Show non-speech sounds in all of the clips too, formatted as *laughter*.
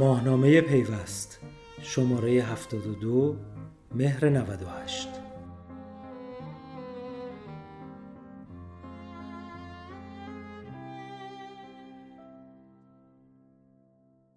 ماهنامه پیوست شماره 72 مهر 98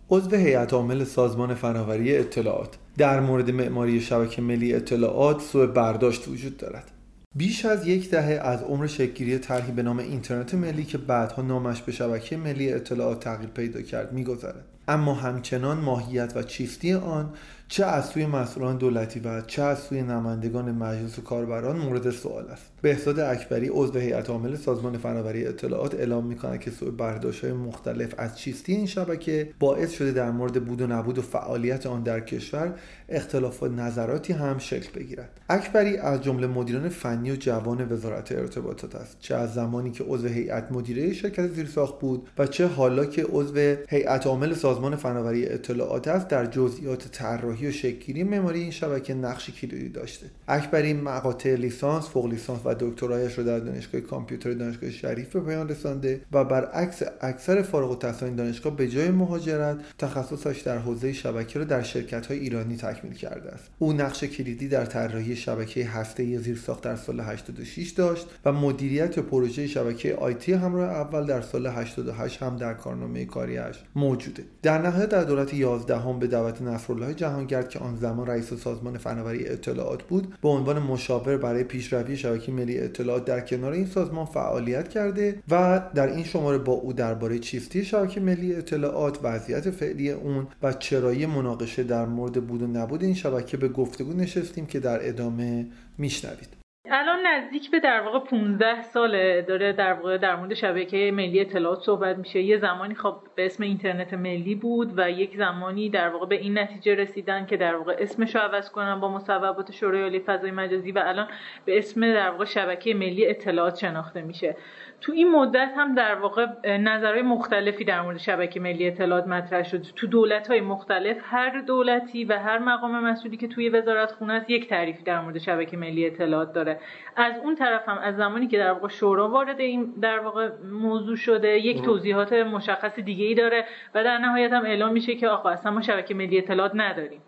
عضو هیئت عامل سازمان فناوری اطلاعات. در مورد معماری شبکه ملی اطلاعات سوء برداشت وجود دارد. بیش از یک دهه از عمر شکلگیری طرحی به نام اینترنت ملی که بعدها نامش به شبکه ملی اطلاعات تغییر پیدا کرد میگذرد. اما همچنان ماهیت و چیستی آن چه از سوی مسئولان دولتی و چه از سوی نمایندگان مجلس و کاربران مورد سوال است. بهزاد اکبری عضو هیئت عامل سازمان فناوری اطلاعات اعلام می‌کند که سوء برداشت های مختلف از چیستی این شبکه باعث شده در مورد بود و نبود و فعالیت آن در کشور اختلاف و نظراتی هم شکل بگیرد. اکبری از جمله مدیران فنی و جوان وزارت ارتباطات است چه از زمانی که عضو هیئت مدیره شرکت زیرساخت بود و چه حالا که عضو هیئت عامل سازمان فناوری اطلاعات است در جزئیات طراحی و شکلگیری معماری این شبکه نقش کلیدی داشته. اکبری مقاطع لیسانس فوق لیسانس و دکترایش را در دانشگاه کامپیوتر دانشگاه شریف به پایان رسانده و برعکس اکثر فارغ التحصیلان دانشگاه به جای مهاجرت تخصصش در حوزه شبکه را در شرکت های ایرانی تکمیل کرده است. او نقش کلیدی در طراحی شبکه هسته زیرساخت در سال 86 داشت و مدیریت پروژه شبکه آیتی همراه اول در سال 88 هم در کارنامه کاریش موجوده. در نهایت در دولت 11 هم به دعوت نصرالله جهانگرد که آن زمان رئیس سازمان فناوری اطلاعات بود به عنوان مشاور برای پیشروی شبکه ملی اطلاعات در کنار این سازمان فعالیت کرده و در این شماره با او درباره چیستی شبکه ملی اطلاعات وضعیت فعلی اون و چرایی مناقشه در مورد بود و نبود این شبکه به گفتگو نشستیم که در ادامه میشنوید. الان نزدیک به در واقع 15 ساله داره در واقع در مورد شبکه ملی اطلاعات صحبت میشه. یه زمانی خب به اسم اینترنت ملی بود و یک زمانی در واقع به این نتیجه رسیدن که در واقع اسمش رو عوض کنن با مصوبات شورای عالی فضای مجازی و الان به اسم در واقع شبکه ملی اطلاعات شناخته میشه. تو این مدت هم در واقع نظرهای مختلفی در مورد شبکه ملی اطلاعات مطرح شد. تو دولت های مختلف هر دولتی و هر مقام مسئولی که توی وزارت خونه است یک تعریفی در مورد شبکه ملی اطلاعات داره. از اون طرف هم از زمانی که در واقع شورا وارد این در واقع موضوع شده یک توضیحات مشخص دیگه ای داره و در نهایت هم اعلام میشه که آقا اصلا ما شبکه ملی اطلاعات نداریم.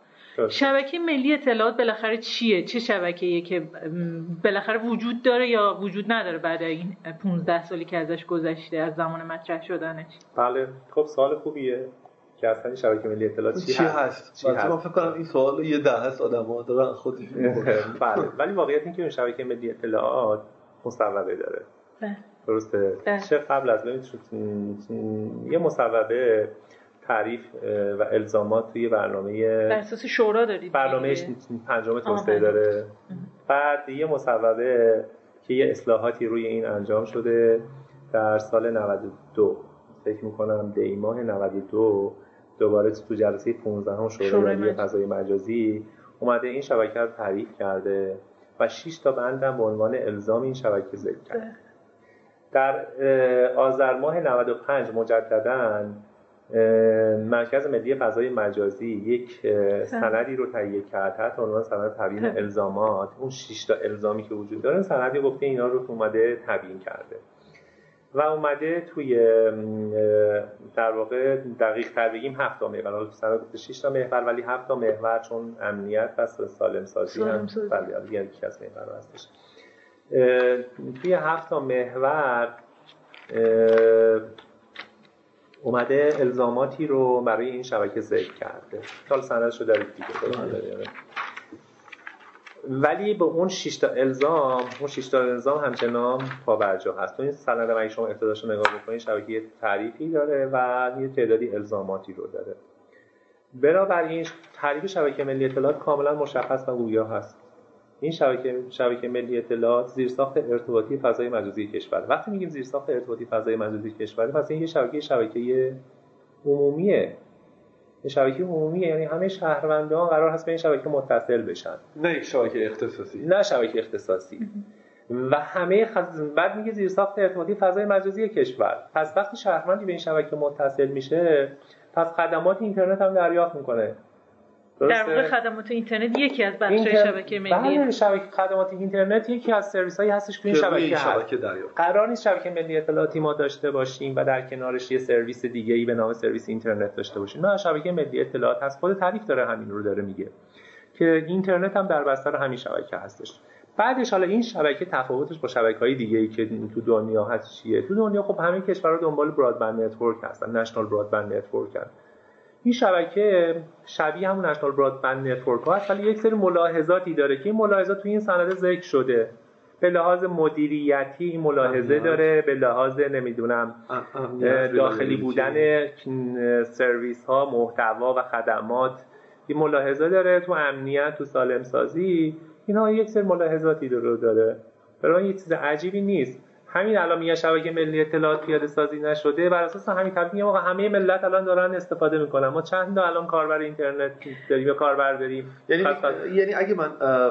شبکه ملی اطلاعات بالاخره چیه؟ چه شبکه‌ایه که بالاخره وجود داره یا وجود نداره بعد این 15 سالی که ازش گذشته از زمان مطرح شدنش؟ بله. خب سوال خوبیه که اصلا شبکه ملی اطلاعات چی, چی هست؟ چی هست؟ من فکر کنم این سوال یه ده هست آدم‌ها دارن خودشون بله. ولی واقعیت این که اون شبکه ملی اطلاعات مصوبه داره. بله. درسته؟ چه قبل از ببینید یه مصوبه تعریف و الزامات توی برنامه بر اساس شورا دارید برنامه پنجم توسعه داره. بعد یه مصوبه که یه اصلاحاتی روی این انجام شده در سال 92 فکر می‌کنم دی ماه 92 دوباره تو جلسه 15 هم شورای فضای مجازی اومده این شبکه رو تعریف کرده و 6 تا بندم به عنوان الزام این شبکه ذکر کرده. در آذر ماه 95 مجددا مرکز ملی فضای مجازی یک سندی رو تهیه کرد. تحت عنوان سند تبیین الزامات. اون 6 تا الزامی که وجود داره سندی گفته اینا رو اومده تبیین کرده. و اومده توی در واقع دقیق تر بگیم 7 تا محور. حالا سند گفته 6 تا محور ولی 7 تا محور چون امنیت و سالم سازی هم بله یکی از محور هستش. توی 7 تا محور اومده الزاماتی رو برای این شبکه ذکر کرده. حالا سندش رو دارید دیگه ولی به اون 6 تا الزام اون 6 تا الزام همچنان پابرجا هست. تو این سند اگه شما اقتداش رو نگاه بکنید شبکه تعریفی داره و یه تعدادی الزاماتی رو داره. بنابراین تعریف شبکه ملی اطلاعات کاملا مشخص و گویا هست. این شبکه شبکه ملی اطلاعات زیرساخت ارتباطی فضای مجازی کشور. وقتی میگیم زیرساخت ارتباطی فضای مجازی کشور پس این یه شبکه شبکه عمومیه. یه شبکه عمومیه یعنی همه شهروندان قرار هست به این شبکه متصل بشن. نه یک شبکه اختصاصی. نه شبکه اختصاصی. و همه خز... بعد میگه زیرساخت ارتباطی فضای مجازی کشور. پس وقتی شهروندی به این شبکه متصل میشه پس خدمات اینترنت هم دریافت می‌کنه. در واقع خدمات اینترنت یکی از بخش شبکه ملی. بله شبکه خدمات اینترنت یکی از سرویس هایی هستش که این شبکه, شبکه قرار نیست شبکه ملی اطلاعاتی ما داشته باشیم و در کنارش یه سرویس دیگه ای به نام سرویس اینترنت داشته باشیم. نه شبکه ملی اطلاعات هست. خود تعریف داره همین رو داره میگه که اینترنت هم در بستر همین شبکه هستش. بعدش حالا این شبکه تفاوتش با شبکه های دیگه ای که تو دنیا هست چیه؟ تو دنیا خب همه کشورها دنبال broadband network هستن national broadband network هست. این شبکه شبیه همون national broadband network ها هست ولی یک سری ملاحظاتی داره که این ملاحظات تو این سند ذکر شده. به لحاظ مدیریتی این ملاحظه داره به لحاظ نمی‌دونم داخلی بودن سرویس ها محتوا و خدمات این ملاحظه داره تو امنیت تو سالم سازی اینا یک سری ملاحظاتی رو داره. برای یه چیز عجیبی نیست. همین الان میگه شبکه ملی اطلاعات پیاده سازی نشده بر اساس همین طرف میگه همه ملت الان دارن استفاده می‌کنن. ما چند تا الان کاربر اینترنت داریم یا کاربر داریم؟ یعنی یعنی اگه من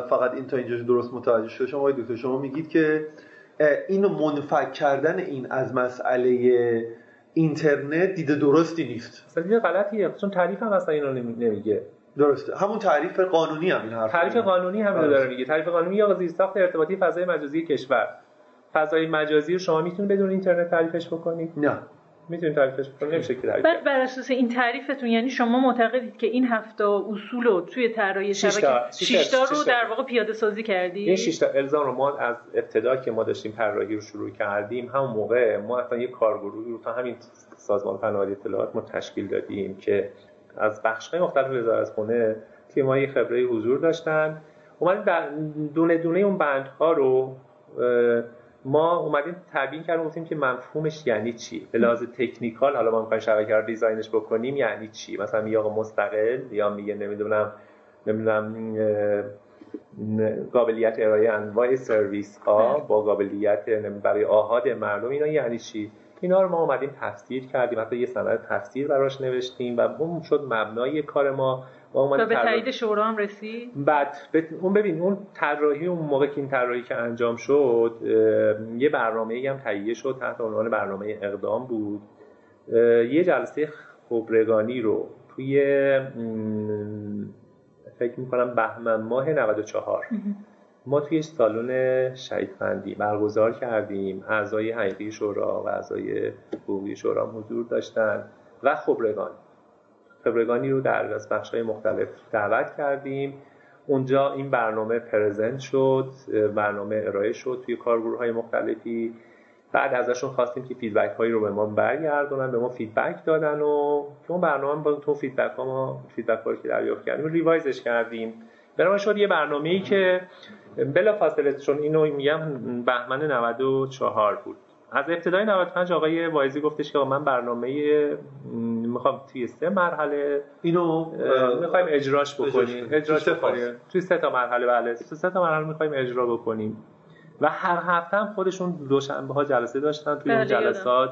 فقط این تا اینجا درست متوجه شدم شما دکتر شما میگید که اینو منفک کردن این از مسئله اینترنت دیده درستی نیست. اصلا دیده غلطیه چون تعریف هم اصلا اینو نمیگه. درسته. همون تعریف قانونی هم این حرف تعریف قانونی هم داره. میگه. تعریف قانونی یا زیرساخت ارتباطی فضای مجازی کشور. فضای مجازی رو شما می‌تونید بدون اینترنت تعریفش بکنید؟ نه. می‌تونید تعریفش بکنید؟ نمیشه که تعریف بر اساس این تعریفتون یعنی شما معتقدید که این هفته اصول رو توی طراحی شبکه شش رو در واقع پیاده سازی کردید؟ این شش تا. الزام رو ما از ابتدا که ما داشتیم طراحی رو شروع کردیم همون موقع ما اصلا یه کارگروهی رو تا همین سازمان فناوری اطلاعات ما تشکیل دادیم که از بخش‌های مختلف وزارت خونه تیم‌های خبره حضور داشتن. اومدیم دونه دونه اون بندها رو ما اومدیم تبیین کردیم گفتیم که مفهومش یعنی چی؟ به لحاظ تکنیکال حالا ما می‌خوایم شبکه رو دیزاینش بکنیم یعنی چی؟ مثلا میگه مستقل یا میگه نمی‌دونم نمی‌دونم قابلیت ارائه انواع سرویس ها با قابلیت برای آهاد مردم اینا یعنی چی؟ اینا رو ما اومدیم تفسیر کردیم حتی یه سند تفسیر براش نوشتیم و اون شد مبنای کار ما. و به تایید شورا هم رسید؟ بعد اون ببین اون طراحی اون موقع که این طراحی که انجام شد یه برنامه هم تهیه شد تحت عنوان برنامه اقدام بود. یه جلسه خبرگانی رو توی فکر می‌کنم بهمن ماه 94 ما توی سالن شهیدفندی برگزار کردیم. اعضای حقیقی شورا و اعضای حقوقی شورا حضور داشتن و خبرگان. خبرگانی رو در از بخش های مختلف دعوت کردیم. اونجا این برنامه present شد برنامه ارائه شد توی کارگروه های مختلفی. بعد ازشون خواستیم که feedback هایی رو به ما برگردونن به ما feedback دادن و که اون برنامه با تو feedback ها ما feedback هایی که دریافت کردیم revise ش کردیم. برای شد یه برنامه ای که بلا فاصله چون اینو میگم بهمن 94 بود. از ابتدای 95 آقای واعظی گفتش که من برنامه می‌خوام توی سه مرحله اینو می‌خوایم اجراش بکنیم. اجراش بکنیم. توی سه تا مرحله بله. توی سه تا مرحله می‌خوایم اجرا بکنیم. و هر هفته هم خودشون دوشنبه ها جلسه داشتن توی اون بله، جلسات.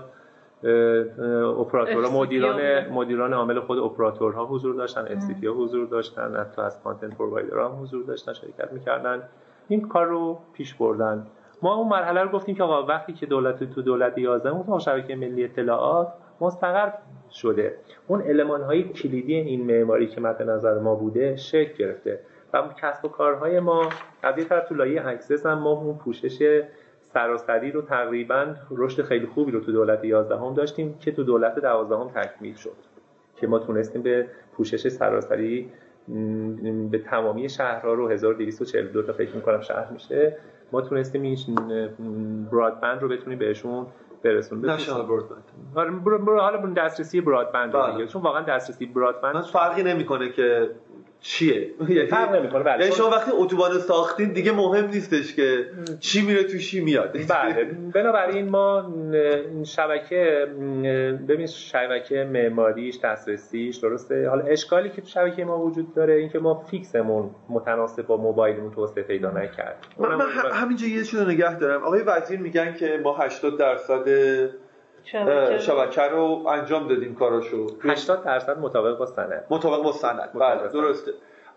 اپراتورها مدیران مدیران عامل خود اپراتورها حضور داشتن اف سی ها حضور داشتن حتی از کانتنت پرووایدرها هم حضور داشتن شرکت می‌کردن. این کار رو پیش بردن. ما اون مرحله رو گفتیم که آقا وقتی که دولت تو دولت 11 اون شبکه ملی اطلاعات مستقر شده. اون المان های کلیدی این معماری که مد نظر ما بوده شکل گرفته. و کسب و کارهای ما از یه طرف تو لایه access هم ما اون پوشش سراسری رو تقریبا رشد خیلی خوبی رو تو دولت 11 هم داشتیم که تو دولت 12 هم تکمیل شد. که ما تونستیم به پوشش سراسری به تمامی شهرها رو 1242 تا فکر می‌کنم شهر میشه ما تونستیم این برادبند رو بتونیم بهشون برسون. نشنال برادبند حالا دسترسی برادبند دیگه بله. چون واقعا دسترسی برادبند فرقی نمی‌کنه که چیه؟ *laughs* فرق نمی‌کنه. بله. یعنی شما وقتی اتوبان ساختین دیگه مهم نیستش که چی میره تو چی میاد. *laughs* بله. بنابراین ما شبکه ببین شبکه معماریش دسترسیش درسته. حالا اشکالی که تو شبکه ما وجود داره اینکه ما فیکسمون متناسب با موبایلمون توسعه پیدا نکرد من, من همینجا یه چیزو نگه دارم. آقای وزیر میگن که ما 80 درصد شبکه, شبکه رو انجام دادیم کاراشو. 80 درصد مطابق با سند. مطابق با سند. بله درسته.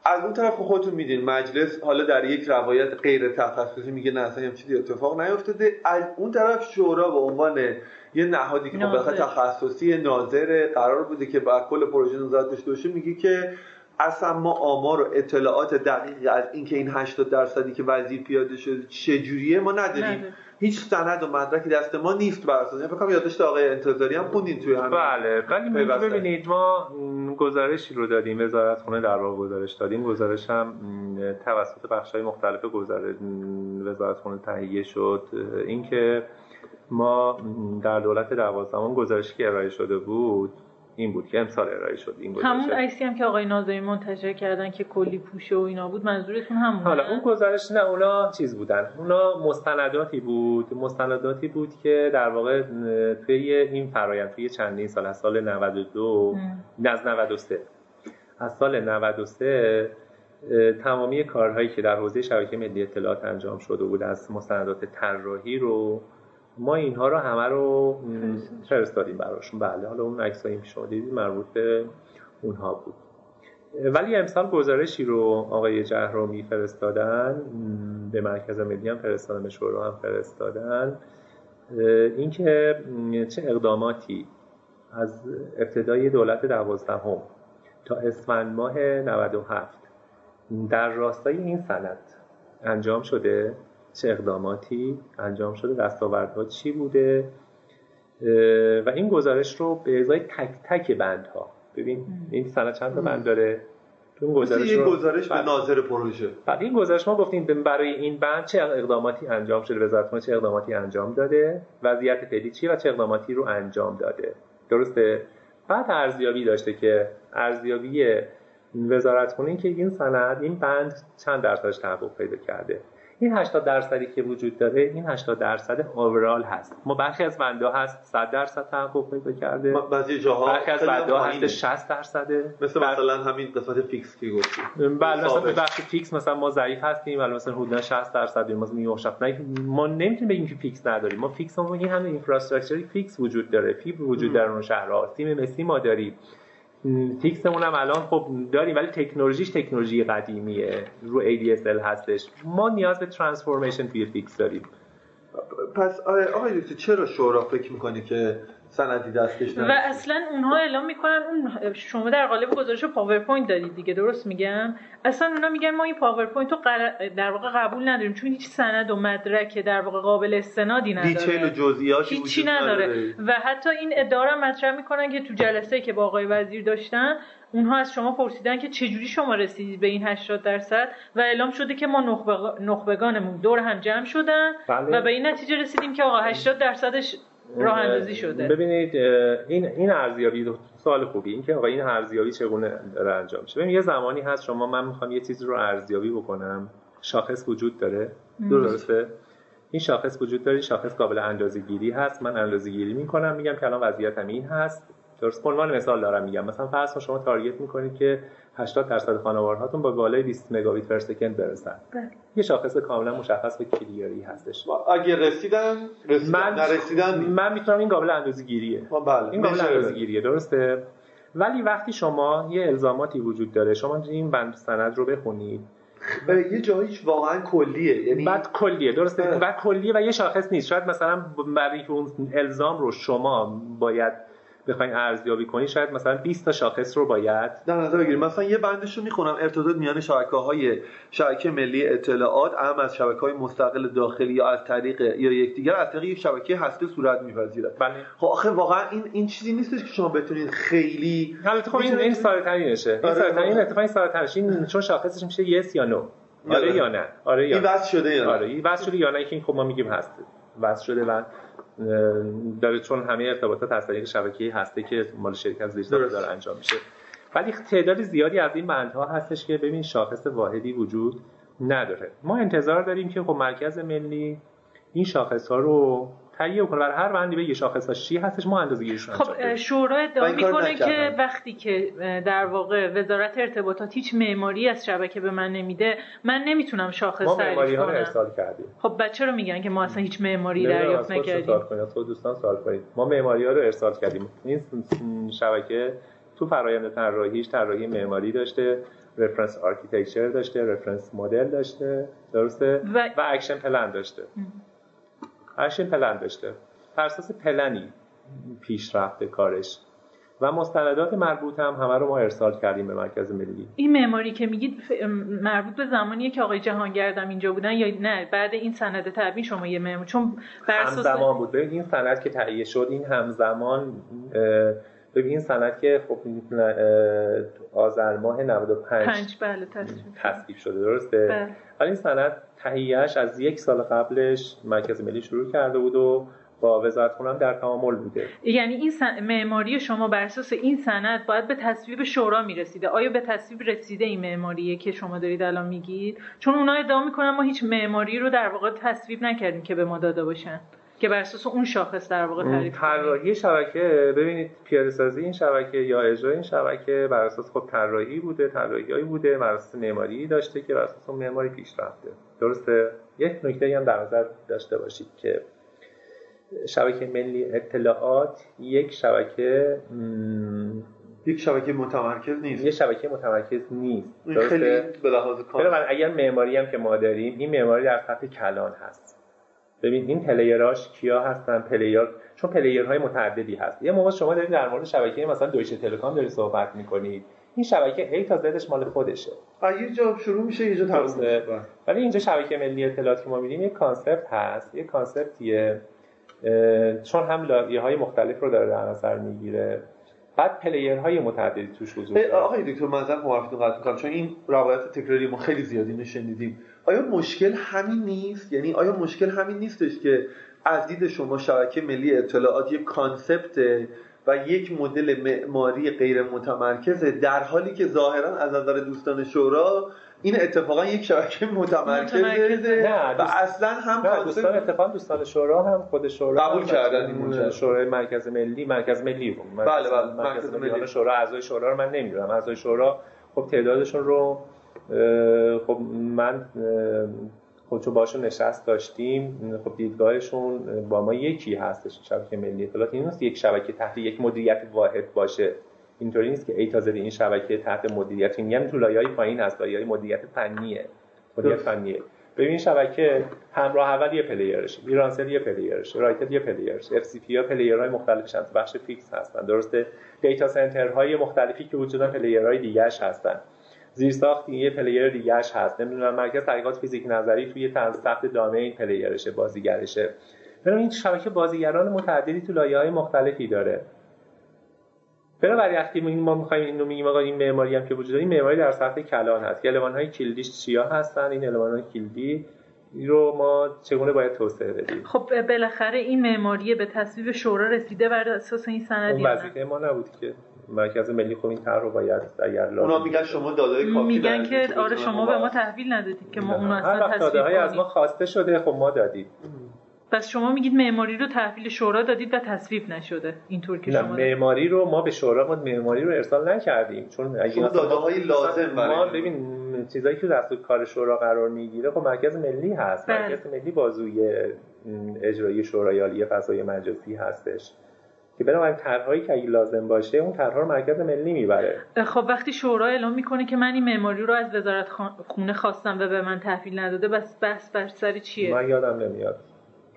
از اون طرف خودتون میدین مجلس حالا در یک روایت غیر تخصصی میگه نه اصلا چیزی اتفاق نیفتاده از اون طرف شورا به عنوان یه نهادی که خب تخصصی ناظر قرار بوده که با کل پروژه نظارت داشته باشه میگه که اصلا ما آمار و اطلاعات دقیقی از اینکه این 80 درصدی که وزیر پیاده شده چجوریه ما نداریم. هیچ سند و مدرکی دست ما نیست بر اساس. فکر کنم یادداشت آقای انتظاری هم خوندین توی همین بله ولی ببینید ما گزارشی رو دادیم وزارت خونه در واقع گزارش دادیم. گزارش هم توسط بخش‌های مختلف گزارش وزارت خونه تهیه شد. اینکه ما در دولت دوازدهم گزارشی که ارائه شده بود این بود که امسال ارائه شد این گزارش همون عکسی هم که آقای ناظمی منتشر کردن که کلی پوشه و اینا بود منظورتون همون حالا اون گزارش نه اونا چیز بودن. اونا مستنداتی بود مستنداتی بود که در واقع توی این فرایند توی چندین سال از سال 92 نه از 93 از سال 93 تمامی کارهایی که در حوزه شبکه ملی اطلاعات انجام شده بود از مستندات طراحی رو ما اینها رو همه رو فرستادیم براشون. بله حالا اون عکسایی که شما دیدید مربوط به اونها بود. ولی امسال گزارشی رو آقای جهرومی فرستادن به مرکز ملی هم فرستادن به شورا هم فرستادن. اینکه چه اقداماتی از ابتدای دولت دوازدهم تا اسفند ماه 97 در راستای این سند انجام شده؟ چه اقداماتی انجام شده دستاوردها چی بوده؟ و این گزارش رو به ازای تک تک بندها. ببین این سند چند تا بند داره؟ تو این گزارش رو گزارش به ناظر پروژه. بعد این گزارش ما گفتیم برای این بند چه اقداماتی انجام شده وزارت چه اقداماتی انجام داده وضعیت فعلی چی و چه اقداماتی رو انجام داده. درسته؟ بعد ارزیابی داشته که ارزیابی وزارت خونه که این سند این بند چند درصدش تحقق پیدا کرده؟ این 80 درصدی که وجود داره این 80 درصد overall هست. ما برخی از بندهاست 100 درصد تحقق پیدا کرده. بعضی جاها برخی از بندهاست 60 درصده. مثل بر... مثلا همین قسمت fix که گفتی. بله مثلا بخش fix مثلا ما ضعیف هستیم ولی مثلا حدودا 60 درصد مثلا میوشف نه ما نمی‌تونیم بگیم که fix نداریم. ما fix ما این همه infrastructure ی fix وجود داره. فیبر وجود داره اون شهرها سیم مسی ما داریم. fix مون هم الان خب داریم ولی تکنولوژیش تکنولوژی قدیمیه. رو ADSL هستش. ما نیاز به transformation توی fix داریم. پس آقای دکتر چرا شورا فکر می‌کنی که سندی دستش و اصلا اونها اعلام می‌کنن اون شما در قالب گزارش پاورپوینت دادید دیگه درست میگم؟ اصلا اونا میگن ما این پاورپوینت رو در واقع قبول نداریم چون هیچ سند و مدرک در واقع قابل استنادی نداره. detail و جزئیاتی هیچی نداره. و حتی این ادعا مطرح می‌کنن که تو جلسه که با آقای وزیر داشتن اونها از شما پرسیدن که چجوری شما رسیدید به این 80 درصد؟ و اعلام شده که ما نخبگانمون دور هم جمع شدن. بله. و به این نتیجه رسیدیم که آقا 80 درصدش راه اندازی شده. ببینید این این ارزیابی سوال خوبی. این که آقا این ارزیابی چگونه داره انجام میشه؟ ببین یه زمانی هست شما من می‌خوام یه چیزی رو ارزیابی بکنم. شاخص وجود داره. درسته؟ این شاخص وجود داره شاخص قابل اندازه‌گیری هست. من اندازه‌گیری می‌کنم میگم که الان وضعیتم این هست. درست عنوان مثال دارم میگم. مثلا فرض شما تارگت می‌کنید که 80 درصد خانوارهاتون با بالای 20 مگابیت پر سکند برسن. بله. یه شاخص کاملا مشخص به کلیاری هستش. اگه رسیدن رسیدن من نرسیدن من می‌تونم این قابل اندازه‌گیریه. بله. این قابل اندازه‌گیریه درسته؟ ولی وقتی شما یه الزاماتی وجود داره شما این بند سند رو بخونید. یه جاییش واقعا کلیه یعنی بعد کلیه درسته؟ و کلیه و یه شاخص نیست. شاید مثلا برای اون الزام رو شما باید بخواین ارزیابی کنی شاید مثلا 20 تا شاخص رو باید در نظر بگیریم مثلا یه بندش رو می‌خونم. ارتباط میان شبکه های شبکه ملی اطلاعات اهم از شبکه های مستقل داخلی یا از طریق یا یکدیگر از طریق یک شبکه هسته صورت میپذیره بله. خب آخه واقعا این این چیزی نیستش که شما بتونید خیلی البته خب این این ساده ترینشه این آره، ساده این اتفاقا ساده ترینشه این چون شاخصش میشه یس یا نو. آره, آره. یا نه. آره یا این واسه شده یا آره این واسه شده یا نه که خب ما میگیم هست. واسه شده و داره چون همه ارتباطات از طریق شبکه‌ای هسته که مال شرکت زیر داره انجام میشه. ولی تعداد زیادی از این بندها هستش که ببین شاخص واحدی وجود نداره. ما انتظار داریم که خب مرکز ملی این شاخص ها رو تهیه کنه بر هر بندی به یه شاخص چی هستش ما اندازه‌گیریش خب شورا ادعا می‌کنه که وقتی که در واقع وزارت ارتباطات هیچ معماری از شبکه به من نمیده من نمی‌تونم شاخص تعریف کنم. ما ارسال کردیم. خب پس چرا میگن که ما اصلا هیچ معماری دریافت نکردیم؟ خود دوستان سوال کنید. ما معماری ها رو ارسال کردیم. این شبکه تو فرایند طراحیش طراحی معماری داشته reference architecture داشته reference model داشته درسته؟ و, و action plan داشته. action plan داشته. بر اساس پلنی پیش رفته کارش. و مستندات مربوط هم همه رو ما ارسال کردیم به مرکز ملی. این معماری که میگید مربوط به زمانیه که آقای جهانگردم اینجا بودن یا نه؟ بعد این سند تبیین شما یه معمار چون بر همزمان بود. این سند که تهیه شد این همزمان ببین این سند که خب آذر ماه 95 پنج بله تصویب شده درسته؟ بله. ولی این سند تهیهش از یک سال قبلش مرکز ملی شروع کرده بود و با وزارت خونم در تعامل بوده. یعنی این معماری شما بر اساس این سند باید به تصویب شورا می‌رسیده. آیا به تصویب رسیده این معماریه که شما دارید الان میگید؟ چون اونا ادعا می‌کنن ما هیچ معماری رو در واقع تصویب نکردیم که به ما داده باشن. که بر اساس اون شاخص در واقع تعریف طراحی شبکه ببینید پیاده سازی این شبکه یا اجرای این شبکه بر اساس خود طراحی بوده طراحیایی بوده بر اساس معماری داشته که بر اساس اون معماری پیش رفته درسته؟ یک نکته هم در نظر داشته باشید که شبکه ملی اطلاعات یک شبکه یک شبکه متمرکز نیست. یک شبکه متمرکز نیست. خیلی به لحاظ کار. اگر معماری هم که ما داریم این معماری در سطح کلان هست. ببین این player اش کیا هستن؟ player چون player های متعددی هست. یه موقع شما دارید در مورد شبکه مثلا دویچه تلکام دارید صحبت می‌کنید. این شبکه A تا Z ش مال خودشه. یه جا شروع میشه یه جا تموم میشه. ولی اینجا شبکه ملی اطلاعات که ما می‌بینیم یه concept هست. یه concept یه چون هم لایه های مختلف رو داره در نظر می‌گیره. بعد player های متعددی توش حضور داره. آقای دکتر معذرت حرفتون قطع می‌کنم چون این روایت تکراری ما خیلی زیادی نشنیدیم. آیا مشکل همین نیست؟ یعنی آیا مشکل همین نیستش که از دید شما شبکه ملی اطلاعات یک concept و یک مدل معماری غیر متمرکزه در حالی که ظاهرا از نظر دوستان شورا این اتفاقا یک شبکه متمرکز نه و اصلا هم نه دوستان اتفاقا دوستان شورا هم خود شورا قبول کردن این شورای مرکز ملی مرکز ملی بود. بله بله مرکز, ملی. شورا اعضای شورا رو من نمی‌دونم. اعضای شورا خب تعدادشون رو خب من خب چون باشون نشست داشتیم. خب دیدگاهشون با ما یکی هستش شبکه ملی. اطلاعات این نیست یک شبکه تحت یک مدیریت واحد باشه. اینطوری نیست که ای تازه این شبکه تحت مدیریت میگم تو لایه‌های پایین هست لایه‌های مدیریت فنیه. مدیریت فنیه. ببین شبکه همراه اول یه player شه ایرانسل یه player شه رایتل یه player شه FCP ها player های مختلفش هست بخش fix هستن درسته؟ data center های مختلفی که وجود دارن player های دیگه‌اش هستن. زیرساخت یه player دیگهش هست. نمی‌دونم مرکز تحقیقات فیزیک نظری توی سطح domain player شه بازیگرشه. برای این شبکه بازیگران متعددی تو لایه های مختلفی داره. برای وقتی ما می‌خوایم اینو میگیم؟ آقا این معماری هم که وجود داره این معماری در سطح کلان هست. که المان های کلیدیش چیا هستن این المان های کلیدی رو ما چگونه باید توسعه بدیم؟ خب بالاخره این معماری به تصویب شورا رسیده بر اساس این سند اون وظیفه ما نبود که. مرکز ملی خب این طرح رو باید اگر لازم اونا میگن شما داده کافی میگن که آره شما به ما تحویل ندادید که ما اون اصلا تصویب از ما خواسته شده خب ما دادیم. پس شما میگید معماری رو تحویل شورا دادید و تصویب نشده. اینطور که شما معماری رو ما به شورا ما معماری رو ارسال نکردیم. چون اگه داده های لازم برای ما ببین چیزایی که دست کار شورا قرار می‌گیره خب مرکز ملی هست. بله. مرکز ملی بازوی اجرایی شورای عالی فضای مجازی هستش. که بنابراین طرحهایی که اگه لازم باشه اون طرحها رو مرکز ملی می‌بره. خب وقتی شورا اعلام می‌کنه که من این معماری رو از وزارت خونه خواستم و به من تحویل نداده بس بس بر سر چیه؟ من یادم نمیاد.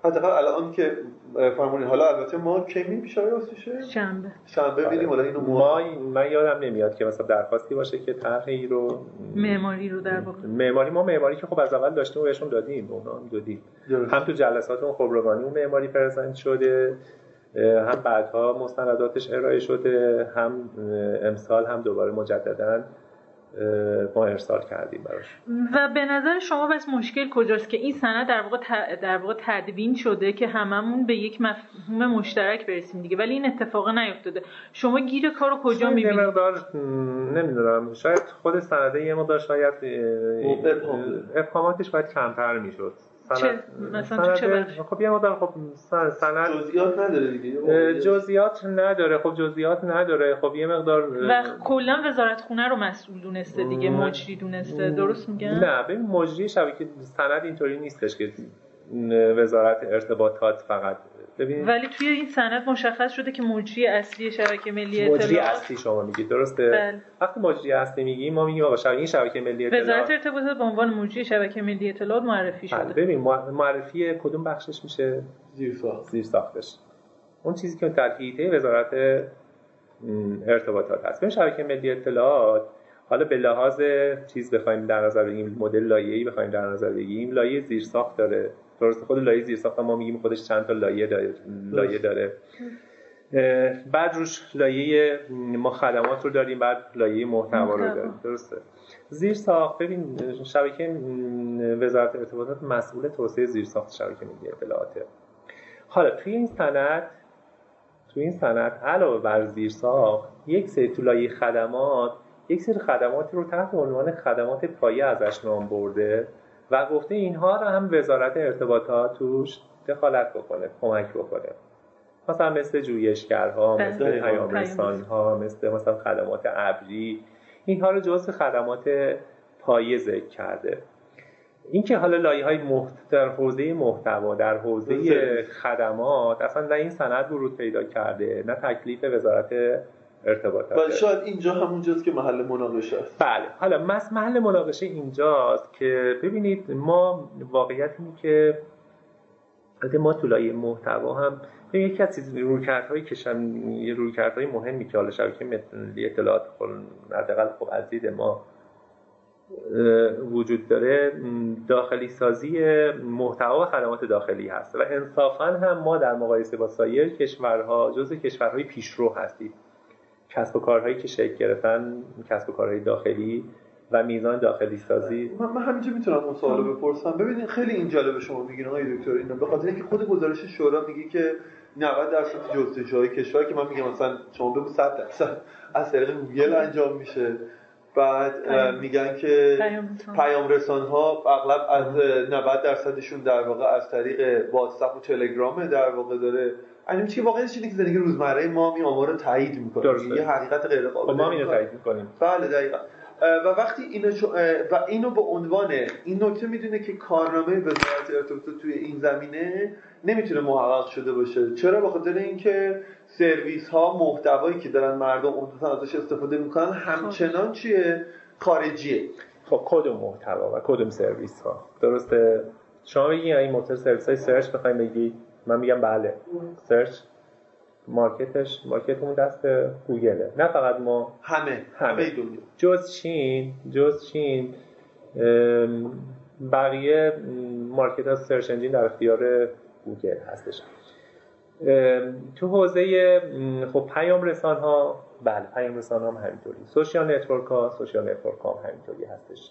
حداقل الان که فرمونین حالا البته ما کی می پیش راستشه شنبه. شنبه ببینیم حالا اینو ما من یادم نمیاد که مثلا درخواستی باشه که طرحی رو معماری رو در واقع. معماری ما معماری که خب از اول داشتیم و بهشون دادیم اونا هم دادیم. هم تو جلسات اون خبرگانی اون معماری پرزنت شده هم بعدها مستنداتش ارائه شده هم امسال هم دوباره مجددا ما ارسال کردیم براش. و به نظر شما بس مشکل کجاست که این سند در واقع در واقع تدوین شده که هممون به یک مفهوم مشترک برسیم دیگه؟ ولی این اتفاق نیفتاده. شما گیر کارو کجا می‌بینید؟ نمی‌دونم. شاید خود سنده یه مقدار شاید ابهاماتش باید کمتر می‌شد. مثلا چه بخش خب یه مقدار خب سند جزئیات نداره دیگه جزئیات نداره. خب جزئیات نداره. خب یه مقدار و کلا وزارت خونه رو مسئول دونسته دیگه مجری دونسته. درست میگم؟ نه ببین مجری شبکه سند اینطوری نیستش که وزارت ارتباطات فقط ببین ولی توی این سند مشخص شده که مجری اصلی شبکه ملی اطلاعات مجری اصلی شما میگید درسته؟ بل. وقتی مجری اصلی میگی ما میگیم آقا شبکه این شبکه ملی اطلاعات وزارت ارتباطات به عنوان مجری شبکه ملی اطلاعات معرفی بله، شده. ببین معرفی کدوم بخشش میشه؟ زیر زیر ساختش اون چیزی که در حیطه وزارت ارتباطات هست. به شبکه ملی اطلاعات حالا به لحاظ چیز بخوایم در نظر بگیریم مدل لایه‌ای بخوایم در نظر بگیریم لایه زیرساخت داره. درست خود لایه زیرساخت ما میگیم خودش چند تا لایه داره لایه داره. بعد روش لایه ما خدمات رو داریم بعد لایه محتوا رو داریم. درسته. زیر ساخت ببین شبکه وزارت ارتباطات مسئول توسعه زیر ساخت شبکه ملی اطلاعاته حالا توی این سند توی این سند علاوه بر زیر ساخت یک سری تو لایه خدمات یک سری خدماتی رو تحت عنوان خدمات پایه ازش نام برده و گفته اینها رو هم وزارت ارتباطات توش دخالت بکنه کمک بکنه. مثلا مثل جویشگرها بله. مثل پیام ها مثل مثلا خدمات ابری اینها رو جزء خدمات پایه ذکر کرده. اینکه حالا لایه های محت... در حوزه محتوا در حوزه خدمات اصلا نه این سند ورود پیدا کرده نه تکلیف وزارت ارتباطات ولی شاید اینجا همونجاست که محل مناقشه است. بله حالا محل مناقشه اینجاست که ببینید ما واقعیت اینه که ما تو لایه محتوا هم یکی از رویکردهایی که یه رویکردهای مهمی که حالا شبکه ملی اطلاعات حداقل خب از دید ما وجود داره داخلی سازی محتوا و خدمات داخلی هست و انصافا هم ما در مقایسه با سایر کشورها جزء کشورهای پیشرو هستیم. کسب و کارهایی که شکل گرفتن کسب و کارهای داخلی و میزان داخلی سازی. من, من همینجا می‌تونم اون سوالو بپرسم. ببینید خیلی این جالب شما میگین آقای دکتر. اینو به خاطر اینکه خود گزارش شورا میگه که 90 درصد جستجوهای کشور که من میگم مثلا شما بگو 100 درصد از طریق گوگل انجام میشه. بعد میگن که پیام رسان ها اغلب از 90 درصدشون در واقع از طریق واتساپ و تلگرام در واقع داره این چی واقعا چیزی که زندگی روزمره ما می آمار رو تایید می‌کنه یه حقیقت غیر قابل خب ما اینو تایید می‌کنیم. بله دقیقاً. و وقتی اینو و اینو به عنوان این نکته می‌دونه که کارنامه وزارت ارتباطات توی این زمینه نمی‌تونه محقق شده باشه. چرا؟ به خاطر اینکه سرویس ها محتوایی که دارن مردم عمدتا ازش استفاده می‌کنن همچنان چیه؟ خارجیه. خب کدوم محتوا و کدوم سرویس ها درسته؟ شما بگید این موتور سرویس های search بخوایم بگی؟ من میگم بله. search market ش market مون دست گوگله. نه فقط ما. همه. همه. دنیا. جز چین جز چین بقیه market ها search engine در اختیار گوگل هستش. تو حوزه خب پیام رسان ها بله پیام رسان ها هم همینطوری. social network ها social network ها هم همینطوری هستش.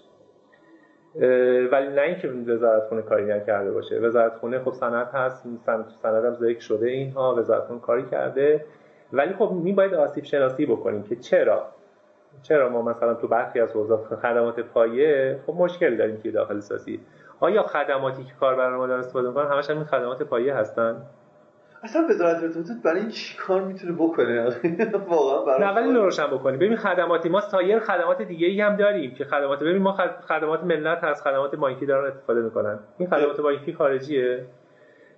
ولی نه اینکه وزارت خونه کاری نکرده باشه. وزارت خونه خب سند هست سند هم ذکر شده اینها وزارت خونه کاری کرده. ولی خب می باید آسیب شناسی بکنیم که چرا؟ چرا ما مثلا تو برخی از حوزه خدمات پایه خب مشکل داریم که داخل سازی. آیا خدماتی که کاربران ما دارن استفاده می‌کنن همش هم خدمات پایه هستن؟ اصلا وزارت ارتباطات برای این چیکار می‌تونه بکنه؟ *laughs* واقعا برای نه ولی روشن بکنیم. ببین خدماتی ما سایر خدمات دیگه ای هم داریم که خدمات ببین ما خدمات ملت از خدمات بانکی دارن استفاده می‌کنن. این خدمات بانکی خارجیه.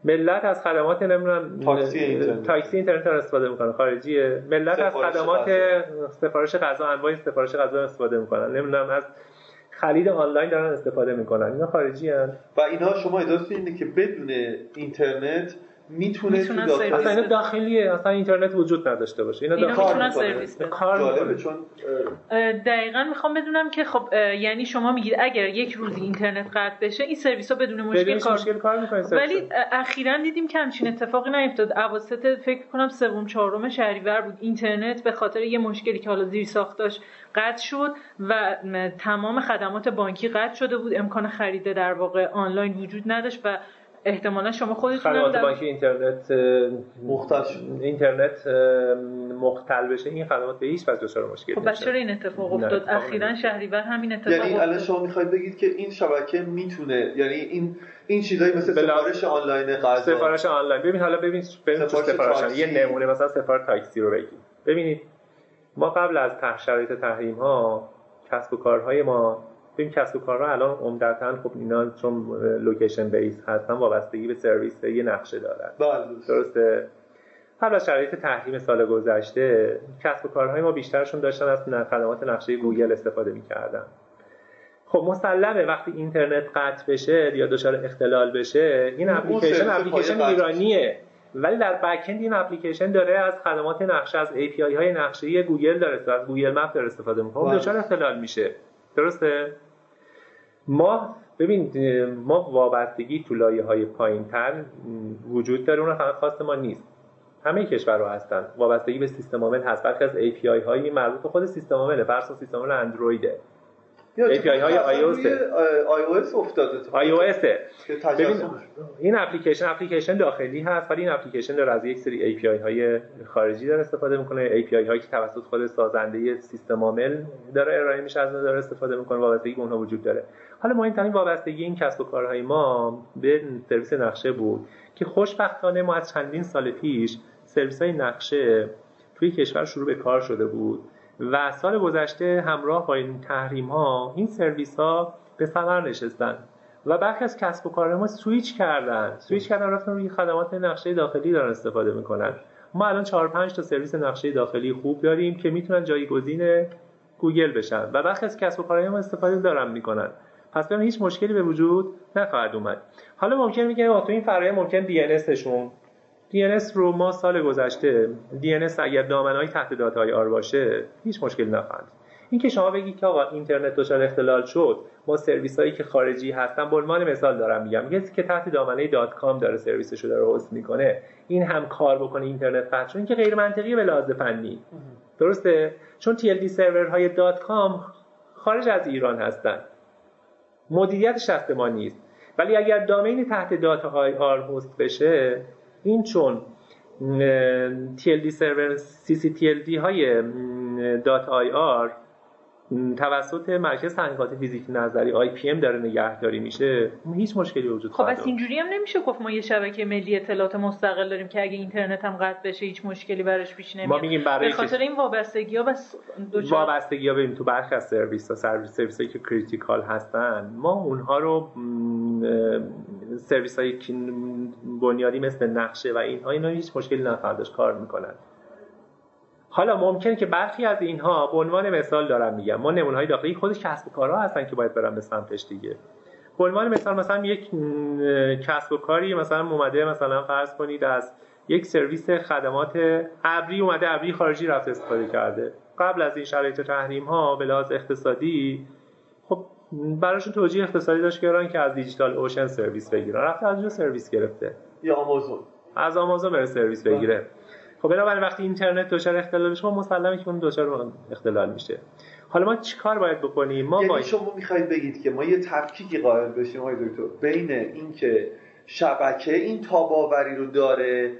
ملت از خدمات نمی‌دونم تاکسی اینترنت. تاکسی اینترنت استفاده می‌کنن. خارجیه. ملت از خدمات سفارش غذا انواع سفارش غذا استفاده می‌کنن. نمی‌دونم از خرید آنلاین دارن استفاده می‌کنن. اینا خارجی هن. و اینها شما اجازه اینه که بدون اینترنت می‌تونه تو داخل اصلا اینا داخلیه اصلا اینترنت وجود نداشته باشه. اینا, اینا کار سرویس کار چون دقیقا می‌خوام بدونم که خب یعنی شما میگید اگر یک روزی اینترنت قطع بشه این سرویس ها بدون مشکل کار مشکل کار می‌کنه ولی اخیرا دیدیم که همچین اتفاقی نیفتاد. اواسط فکر کنم سوم چهارم شهریور بود. اینترنت به خاطر یه مشکلی که حالا زیر ساختاش قطع شد و تمام خدمات بانکی قطع شده بود. امکان خرید در واقع آنلاین وجود نداشت و احتمالا شما خودتون خدمات بانکی اینترنت مختل اینترنت مختل بشه این خدمات به هیچ وجه دچار مشکل خب چرا این اتفاق افتاد. اخیرا شهریور همین اتفاق یعنی الان شما می‌خواید بگید که این شبکه می‌تونه یعنی این این چیزایی مثل سفارش آنلاین غذا سفارش آنلاین. ببین حالا ببین ببین سفارش یه نمونه مثلا سفارش تاکسی رو بگید ببینید ما قبل از شرایط تحریم ها کسب و کارهای ما این کسب و کارها الان عمدتا خب اینا چون location base هستن وابستگی به سرویس یه نقشه دارن. بله. درسته. قبل از شرایط تحریم سال گذشته کسب و کارهای ما بیشترشون داشتن از خدمات نقشه گوگل استفاده می‌کردن. خب مسلمه وقتی اینترنت قطع بشه یا دچار اختلال بشه این اپلیکیشن اپلیکیشن ایرانیه. ولی در backend این اپلیکیشن داره از خدمات نقشه از API های نقشه گوگل داره از Google Map داره استفاده می‌کنه. اون دچار اختلال میشه. درسته؟ ما ببین ما وابستگی تو لایه های وجود داره اون فقط خواست ما نیست. همه کشورها هستن. وابستگی به سیستم عامل هست. برخی از API هایی مربوط به خود سیستم عامله. فرض سیستم عامل اندرویده. API های iOS iOS افتاده iOS این اپلیکیشن اپلیکیشن داخلی هست ولی این اپلیکیشن داره از یک سری API های خارجی داره استفاده می‌کنه. API هایی که توسط خود سازنده سیستم عامل داره ارائه میشه از داره استفاده می‌کنه. وابستگی به اونها وجود داره. حالا مهمترین وابستگی این کسب و کارهای ما به سرویس نقشه بود که خوشبختانه ما از چندین سال پیش سرویس های نقشه توی کشور شروع به کار شده بود. و سال گذشته همراه با این تحریم ها این سرویس ها به ثمر نشستن و برخی از کسب و کار ما سویچ کردن. سویچ کردن رفتن روی خدمات نقشه داخلی دارن استفاده می‌کنن. ما الان 4 5 تا سرویس نقشه داخلی خوب داریم که می‌تونن جایگزین گوگل بشن و برخی از کسب و کارهای ما استفاده دارن می‌کنن. پس ببین هیچ مشکلی به وجود نخواهد اومد. حالا ممکن میگه تو این فرآیند ممکن DNS شون. DNS رو ما سال گذشته DNS اگر دامنه‌ای تحت dot ir باشه هیچ مشکلی نخواهد این که شما بگید که آقا اینترنت دچار اختلال شد ما سرویس هایی که خارجی هستن به عنوان مثال دارم میگم میگه که تحت دامنه dot com داره سرویسش رو داره host می‌کنه این هم کار بکنه اینترنت قطع این که غیر منطقیه به لحاظ فنی. درسته؟ چون TLD server های dot com خارج از ایران هستن. مدیریتش دست ما نیست. ولی اگر domain تحت dot ir host بشه این چون TLD server ccTLD های dot ir توسط مرکز تحقیقات فیزیک نظری IPM داره نگهداری میشه هیچ مشکلی وجود خب بس اینجوری هم نمیشه گفت ما یه شبکه ملی اطلاعات مستقل داریم که اگه اینترنت هم قطع بشه هیچ مشکلی براش پیش نمیاد. ما میگیم برای به خاطر این وابستگی ها بس وابستگی ها ببین تو برخی از سرویس ها سرویس سرویس هایی که critical هستن. ما اونها رو سرویس های بنیادی مثل نقشه و اینها اینا هیچ مشکلی نخواهد کار می‌کنن حالا ممکنه که برخی از اینها به عنوان مثال دارم میگم. ما نمونه های داخلی خودش کسب و کارها هستن که باید برن به سمتش دیگه. به عنوان مثال مثلا یک کسب و کاری مثلا اومده مثلا فرض کنید از یک سرویس خدمات ابری اومده ابری خارجی رفته استفاده کرده. قبل از این شرایط تحریم ها به لحاظ اقتصادی خب براشون توجیه اقتصادی داشت که از DigitalOcean سرویس بگیرن. رفته از اونجا سرویس گرفته. یا آمازون. از آمازون بره سرویس بگیره. خب بنابراین وقتی اینترنت دچار اختلال بشه مسلمه که اون دچار اختلال میشه. حالا ما چیکار باید بکنیم؟ ما یعنی باید... شما می‌خواید بگید که ما یه تفکیکی قائل بشیم آقای دکتر بین اینکه شبکه این تاب‌آوری رو داره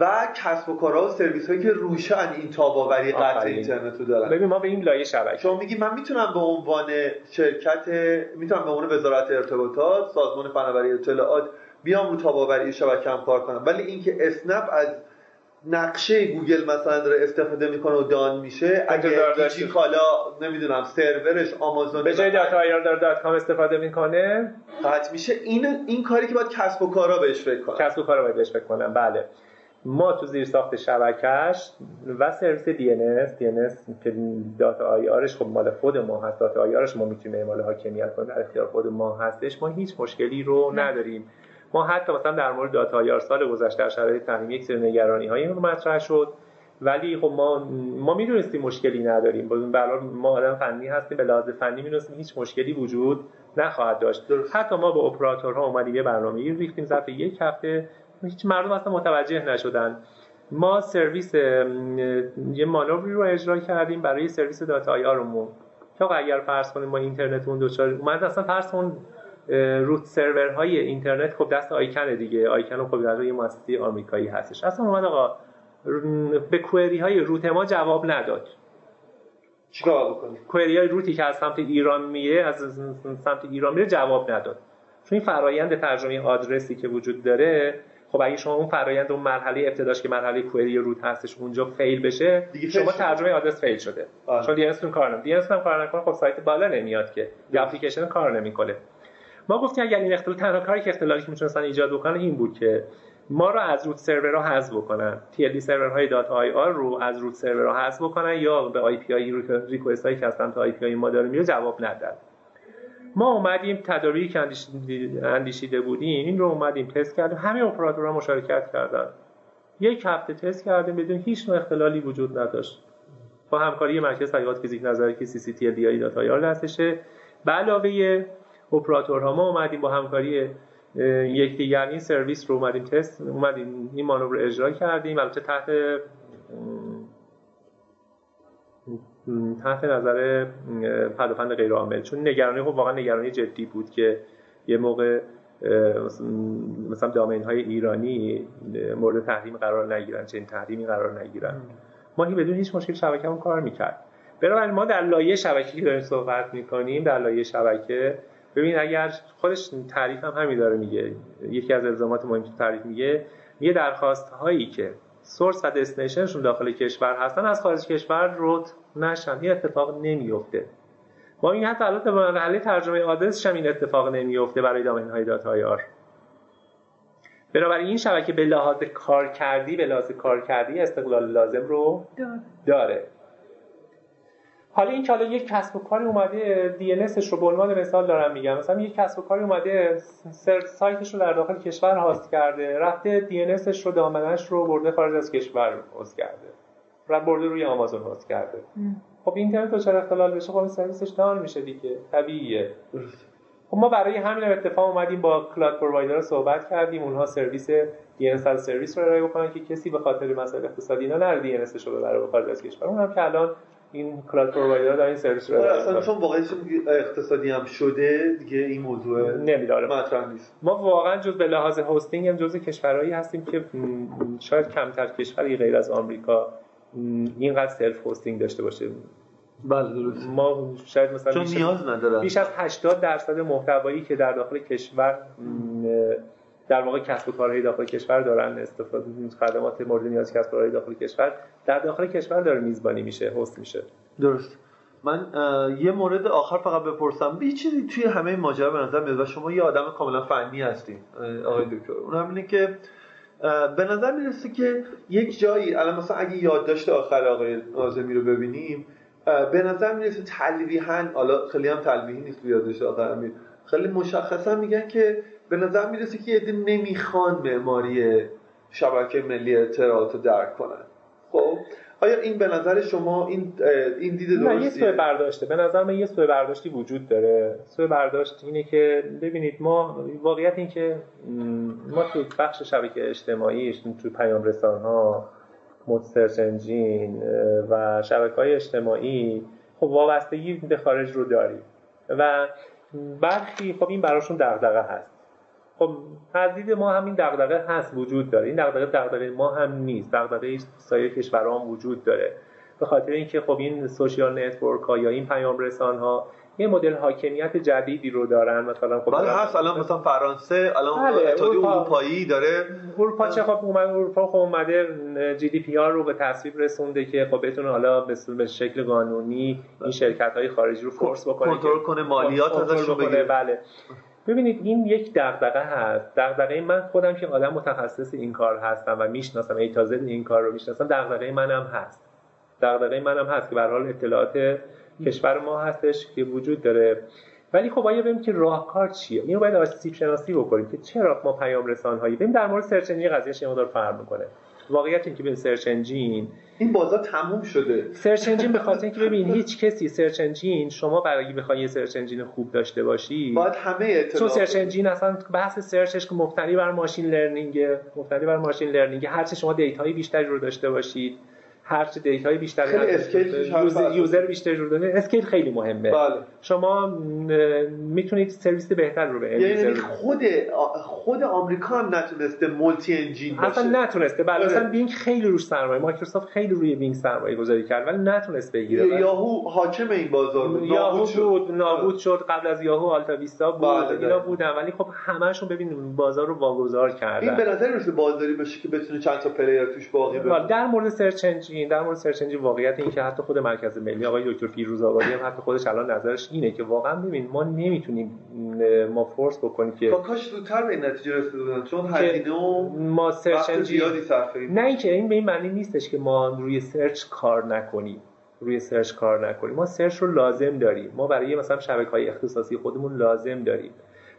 و کسب و کارها و سرویس هایی که روشن این تاب‌آوری قطع اینترنت رو دارن. ببین ما به این لایه شبکه. شما میگی من می‌تونم به عنوان شرکت می‌تونم به عنوان وزارت ارتباطات سازمان فناوری اطلاعات بیام رو تاب‌آوری شبکه هم کار کنم ولی اینکه اسنپ از نقشه گوگل مثلا داره استفاده می‌کنه و down میشه اگه دیجی کالا نمی‌دونم سرورش آمازون به جای dot ir داره dot com استفاده می‌کنه؟ قطع میشه. این این کاری که باید کسب و کارا بهش فکر کنن کسب و کارا باید بهش فکر کنن بله. ما تو زیر ساخت شبکش و سرویس DNS DNS که داتا آیارش خب مال خود ما هست. داتا آیارش ما می‌تونیم اعمال حاکمیت کنیم. در اختیار خود ما هستش. ما هیچ مشکلی رو نداریم. ما حتی مثلا در مورد داتا یار سال گذشته در شرایط تحریم یک سری نگرانی هایی رو مطرح شد. ولی خب ما ما می‌دونستیم مشکلی نداریم. به ما آدم فنی هستیم. به لحاظ فنی می‌دونستیم هیچ مشکلی وجود نخواهد داشت. درست. حتی ما به اپراتورها اومدیم یه برنامه ریختیم ظرف یک هفته. هیچ مردم اصلا متوجه نشدن. ما سرویس یه مانوری رو اجرا کردیم برای سرویس داتا آیارمون که اگر فرض کنیم ما اینترنت اون دوچار اومد اصلا فرض کن روت سرورهای اینترنت خب دست آیکن دیگه. آیکن خب در یه مؤسسه آمریکایی هستش. اصلا اومد آقا به کوئری های روت ما جواب نداد. چیکار بکنیم؟ کوئری های روتی که از سمت ایران میره از سمت ایران میره جواب نداد. چون این فرایند ترجمه آدرسی که وجود داره خب اگه شما اون فرایند اون مرحله ابتداش که مرحله query root هستش اونجا fail بشه دیگه شما ترجمه آدرس fail شده. آه. چون DNS کار نمی‌کنه DNS هم کار نکنه خب سایت بالا نمیاد که. اپلیکیشن کار نمی‌کنه. ما گفتیم اگر این اختلال تنها کاری که اختلالی که می‌تونستن ایجاد بکنن این بود که ما رو از root server ها حذف بکنن. TLD server های dot ir رو از root server ها حذف بکنن یا به IP های request هایی که از سمت IP های ما داره جواب ندن. ما اومدیم تدابیری که اندیشیده بودیم این رو اومدیم تست کردیم. همه اپراتورها مشارکت کردن. یک هفته تست کردیم بدون هیچ نوع اختلالی وجود نداشت. با همکاری مرکز تحقیقات فیزیک نظری که ccTLD dot ir دستشه. به علاوه اپراتورها ما اومدیم با همکاری یکدیگر این سرویس رو اومدیم تست اومدیم این مانور رو اجرا کردیم. البته تحت تحت نظر پدافند غیر عامل چون نگرانی خب واقعا نگرانی جدی بود که یه موقع مثلا دامین های ایرانی مورد تحریم قرار نگیرن چنین تحریمی قرار نگیرن. ما بدون هیچ مشکل شبکه‌مون کار می‌کرد. بنابراین ما در لایه شبکه که داریم صحبت می‌کنیم در لایه شبکه ببین اگر خودش تعریف هم همین داره میگه یکی از الزامات مهم که تعریف میگه یه درخواست هایی که سورس و دستنیشنشون داخل کشور هستن از خارج کشور رود نشن. این اتفاق نمیفته ما این حتی الان به مرحله ترجمه آدرسش هم این اتفاق نمیفته برای دامین های داتایار بنابراین این شبکه به لحاظ کار کردی به لحاظ کار کردی استقلال لازم رو داره. حالا این که حالا یک کسب و کاری اومده دی رو به عنوان مثال دارم میگم. مثلا یک کسب و کاری اومده سایتش رو در داخل کشور host کرده رفته DNS رو دامنش رو برده خارج از کشور host کرده. و برده روی آمازون host کرده. خب اینترنت چرا اختلال بشه؟ خب سرویسش down میشه دیگه. طبیعیه. خب ما برای همین اتفاق اومدیم با cloud provider صحبت کردیم. اونها سرویس DNS سرویس رو ارائه بکنن که کسی به خاطر مسائل اقتصادی اینا نره DNS رو ببره به خارج از کشور. اونم که الان این cloud provider در این سرویس رو آره، اصلا چون واقعا اقتصادی هم شده دیگه این موضوع دیگه مطرح نیست. ما واقعا جز به لحاظ hosting هم جزء کشورهایی هستیم که شاید کمتر کشوری غیر از آمریکا اینقدر self hosting داشته باشه. بله درست. ما شاید مثلا چون نیاز نداره بیش از 80 درصد محتوایی که در داخل کشور در واقع کسب و کارهای داخل کشور دارن استفاده خدمات مورد نیاز کسب و کارهای داخل کشور. در داخل کشور داره میزبانی میشه هست میشه. درست. من یه مورد آخر فقط بپرسم. یه چیزی توی همه ماجرا به نظر میاد شما یه آدم کاملا فنی هستین آقای دکتر. اون هم اینه که به نظر می‌رسه که یک جایی الان مثلا اگه یادداشت آخر آقای ناظمی رو ببینیم به نظر می‌رسه تلویحا حالا خیلی هم تلویحی نیست یادداشت آخر خیلی مشخصا میگن که به نظر می‌رسه که یه نمی‌خوان معماری شبکه ملی اطلاعات رو درک کنن. خب؟ آیا این به نظر شما این این دید درستیه؟ نه یه سوء برداشته. به نظر من یه سوء برداشتی وجود داره. سوء برداشت اینه که ببینید ما واقعیت این که ما تو بخش شبکه اجتماعی تو پیام رسان ها سرچ انجین و شبکه های اجتماعی خب وابستگی به خارج رو داریم. و برخی خب این براشون دغدغه هست. خب تردید ما همین دغدغه هست وجود داره. این دغدغه دغدغه ما هم نیست. دغدغه سایر کشورها هم وجود داره. به خاطر اینکه خب این social network ها یا این پیام رسان ها یه مدل حاکمیت جدیدی رو دارن. مثلا خب بله هست. الان مثلا فرانسه الان بله، اروپایی داره. اروپا چه خب اومد اروپا خب اومده GDPR رو به تصویب رسونده که خب بتونه حالا به شکل قانونی این شرکت های خارجی رو force بکنه کنترل کنه مالیات ازشون بگیره. بله. ببینید این یک دغدغه هست. دغدغه من خودم که آدم متخصص این کار هستم و می‌شناسم ای تازه این کار رو می‌شناسم دغدغه منم هست. دغدغه منم هست که به حال اطلاعات کشور ما هستش که وجود داره. ولی خب آیا ببینیم که راهکار چیه؟ اینو باید آسیب شناسی بکنیم که چرا ما پیام رسان هایی ببین در مورد search engine قضیه‌ش یه فرق می‌کنه. واقعیت این که به search engine این بازار تموم شده. search engine به خاطر اینکه ببین *laughs* هیچ کسی search engine شما برای بخوای یه search engine خوب داشته باشی باید همه اطلاعات چون search engine اصلا بحث search ش که مبتنی بر machine learning مبتنی بر machine learning. هر چه شما data یی بیشتری رو داشته باشید. هر چه data ی بیشتری scale user بیشتری رو داره. scale خیلی مهمه. بله. شما می‌تونید سرویس بهتر رو به یعنی خود خود آمریکا هم نتونسته multi engine باشه. اصلا نتونسته. بله مثلا بینگ خیلی روش سرمایه. مایکروسافت خیلی روی بینگ سرمایه گذاری کرد ولی نتونست بگیره. یاهو حاکم این بازار بود. یاهو بود نابود شد. قبل از یاهو آلتا ویستا بود. بله اینا بودن. ولی خب همشون ببین بازار رو واگذار کردن. این به نظر بازاری باشه که بتونه چند تا player توش باقی بمونه. در مورد search engine این در مورد search engine واقعیت این که حتی خود مرکز ملی آقای دکتر فیروز آبادی هم حتی خودش الان نظرش اینه که واقعا ببین ما نمی‌تونیم ما force بکنیم که کاش زودتر به این نتیجه رسیده بودن چون هزینه و ما search engine نه اینکه این به این معنی نیستش که ما روی search کار نکنیم روی search کار نکنیم. ما search رو لازم داریم. ما برای مثلا شبکه های اختصاصی خودمون لازم داریم.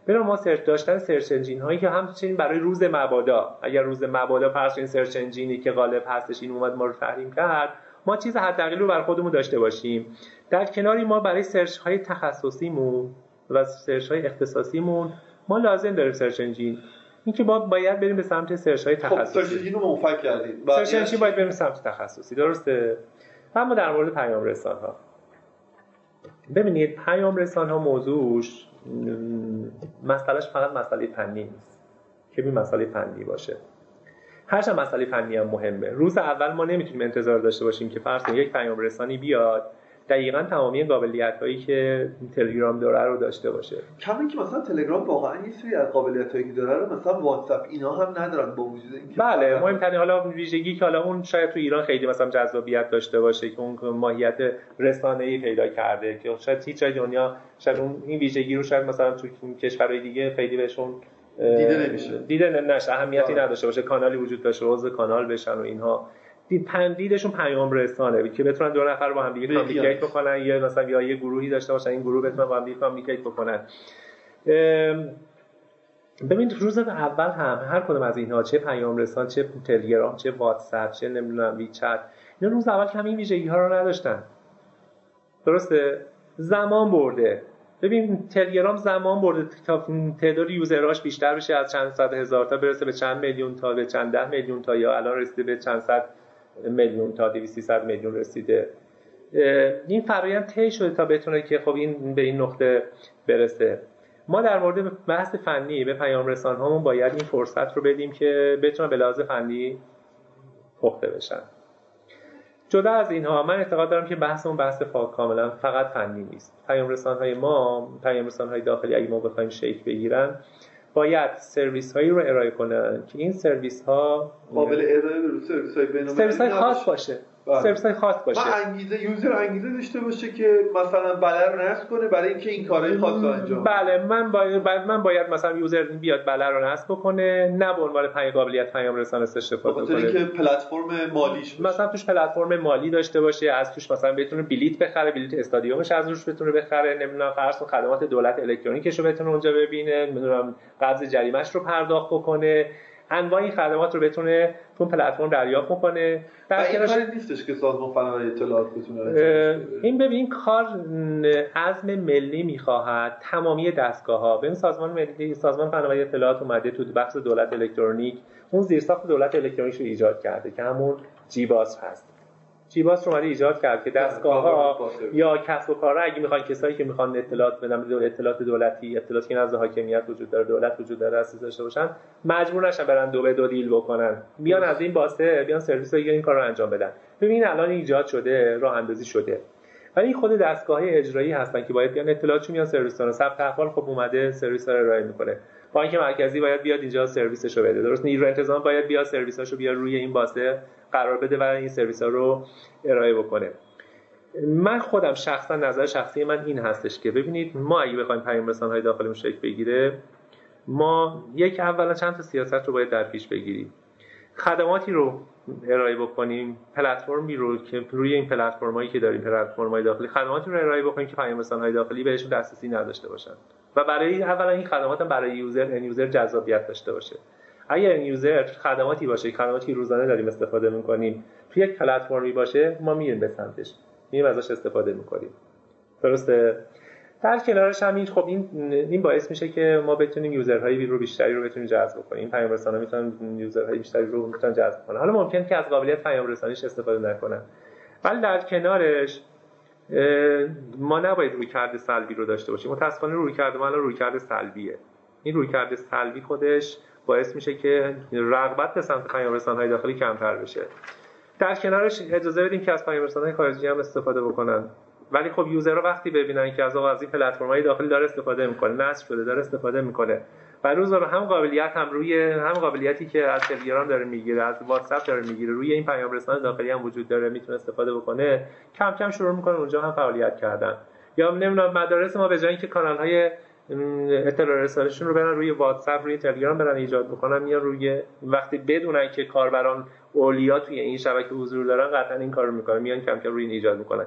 بنا ما search داشتن search engine هایی که همچنین برای روز مبادا اگر روز مبادا فرض این search engine ی که غالب هستش این اومد ما رو تحریم کرد ما چیز حداقلی رو بر خودمون داشته باشیم. در کناری ما برای search های تخصصیمون و search های اختصاصیمون ما لازم داریم search engine. اینکه ما باید بریم به سمت search های تخصصی خب search engine رو منفک کردیم. search engine باید بریم سمت تخصصی درسته؟ اما در مورد پیام رسان ها ببینید پیام رسان ها موضوعش مسئلهش فقط مسئله فنی نیست. که این مسئله فنی باشه. هرچند مسئله فنی هم مهمه. روز اول ما نمی‌تونیم انتظار داشته باشیم که فرض یک پیام رسانی بیاد دقیقا تمامی قابلیت هایی که تلگرام داره رو داشته باشه. کمی که مثلا تلگرام واقعا یه سری از قابلیت هایی که داره رو مثلا واتساپ اینا هم ندارن با وجود اینکه بله مهمترین حالا ویژگی که حالا اون شاید تو ایران خیلی مثلا جذابیت داشته باشه که اون ماهیت رسانه ای پیدا کرده که شاید هیچ جای دنیا شاید اون این ویژگی رو شاید مثلا تو کشورهای دیگه خیلی بهشون دیده نمیشه. دیده نشه اهمیتی نداشته باشه کانالی وجود داشته عضو کانال بشن و اینها. دیدشون پیام رسانه که بتونن دو نفر با هم دیگه communicate بکنن یا مثلا یا یه گروهی داشته باشن این گروه بتونن با هم دیگه communicate بکنن. ببینید روز اول هم هر کدوم از اینها چه پیام رسان چه تلگرام چه واتساپ چه نمی‌دونم ویچت اینا روز اول کمی این ویژگی ها رو نداشتن. درسته؟ زمان برده. ببین تلگرام زمان برده تا تعداد یوزرهاش بیشتر بشه از چند صد هزار تا برسه به چند میلیون تا به چند ده میلیون تا یا الان رسیده به چند صد میلیون تا 200 میلیون رسیده. این فرایند طی شده تا بتونه که خب این به این نقطه برسه. ما در مورد بحث فنی به پیام رسان هامون باید این فرصت رو بدیم که بتونن به لحاظ فنی پخته بشن. جدا از اینها من اعتقاد دارم که بحثمون بحث کاملا فقط فنی نیست. پیام رسان های ما پیام رسان های داخلی اگه ما بخوایم شیک بگیرن باید سرویس هایی رو ارائه کنن که این سرویس ها قابل ارائه به سرویس های سرویس های خاص باشه. سرویس های خاص باشه. من انگیزه user انگیزه داشته باشه که مثلا بله رو نصب کنه برای اینکه این کارهای خاص رو انجام بله من باید من باید مثلا user بیاد بله رو نصب بکنه نه به عنوان پیام قابلیت پیام رسانه استفاده کنه. که پلتفرم مالیش باشه. مثلا توش پلتفرم مالی داشته باشه از توش مثلا بتونه بلیت بخره بلیت استادیومش از روش بتونه بخره نمی‌دونم فرض خدمات دولت الکترونیکش رو بتونه اونجا ببینه نمی‌دونم قبض جریمهش رو پرداخت بکنه. انواع این خدمات رو بتونه تو پلتفرم دریافت می‌کنه در این نیستش که سازمان فناوری اطلاعات بتونه این ببین کار عزم ملی می‌خواهد تمامی دستگاه ها ببین سازمان ملی سازمان فناوری اطلاعات اومده تو بخش دولت الکترونیک. اون زیرساخت دولت الکترونیک رو ایجاد کرده که همون جیباس هست. جیباس رو اومده ایجاد کرد که دستگاه ها یا کسب و کارها اگه می‌خوان کسایی که می‌خوان اطلاعات بدن اطلاعات دولتی اطلاعاتی که نزد حاکمیت وجود داره دولت وجود داره اساس داشته باشن مجبور نشن برن دو به دو دیل بکنن. بیان از این باسه بیان سرویس این کار رو انجام بدن. ببین الان ایجاد شده راه اندازی شده. ولی خود دستگاه اجرایی هستن که باید بیان اطلاعاتشو میان سرویس کنن ثبت احوال خب اومده سرویس رو ارائه می‌کنه. بانک مرکزی باید بیاد اینجا سرویسشو بده. درست؟ نیرو انتظام باید بیاد سرویساشو بیاد روی این باسه قرار بده و این سرویس ها رو ارائه بکنه. من خودم شخصا نظر شخصی من این هستش که ببینید ما اگه بخوایم پیام رسان های داخلمون شکل بگیره ما یک اولا چند تا سیاست رو باید در پیش بگیریم. خدماتی رو ارائه بکنیم پلتفرمی رو که روی این پلتفرمایی که داریم پلتفرم‌های داخلی خدماتی رو ارائه بکنیم که پیام های داخلی بهشون دسترسی نداشته باشن. و برای اولا این خدمات برای user end user جذابیت داشته باشه. اگر این user خدماتی باشه خدماتی روزانه داریم استفاده می‌کنیم توی یک پلتفرمی باشه ما میریم به سمتش. میریم ازش استفاده می‌کنیم. درسته؟ در کنارش هم این خب این این باعث میشه که ما بتونیم user های رو بیشتری رو بتونیم جذب کنیم پیام رسانه می‌تونن user های بیشتری رو می‌تونن جذب کنن حالا ممکنه که از قابلیت پیام رسانیش استفاده نکنن. ولی در کنارش ما نباید روی کرده سلبی رو داشته باشیم. متاسفانه روی کرده ما روی کرده سلبیه. این روی کرده سلبی خودش باعث میشه که رغبت به سمت پیام های داخلی کمتر بشه. در کنارش اجازه بدیم که از پیام های خارجی هم استفاده بکنن. ولی خب یوزرها وقتی ببینن که از از این های داخلی داره استفاده می‌کنه نصب شده داره استفاده می‌کنه. و روز رو هم قابلیت هم روی هم قابلیتی که از تلگرام داره می‌گیره از واتساپ داره می‌گیره روی این پیام رسان داخلی هم وجود داره می‌تونه استفاده بکنه. کم کم شروع می‌کنه اونجا هم فعالیت کردن. یا نمی‌دونم مدارس ما به جای اینکه کانال های اطلاع رسانشون رو برن روی واتساپ روی تلگرام برن ایجاد بکنن یا روی وقتی بدونن که کاربران اولیا توی این شبکه حضور دارن قطعا این کار رو می‌کنن میان کم کم روی این ایجاد می‌کنن.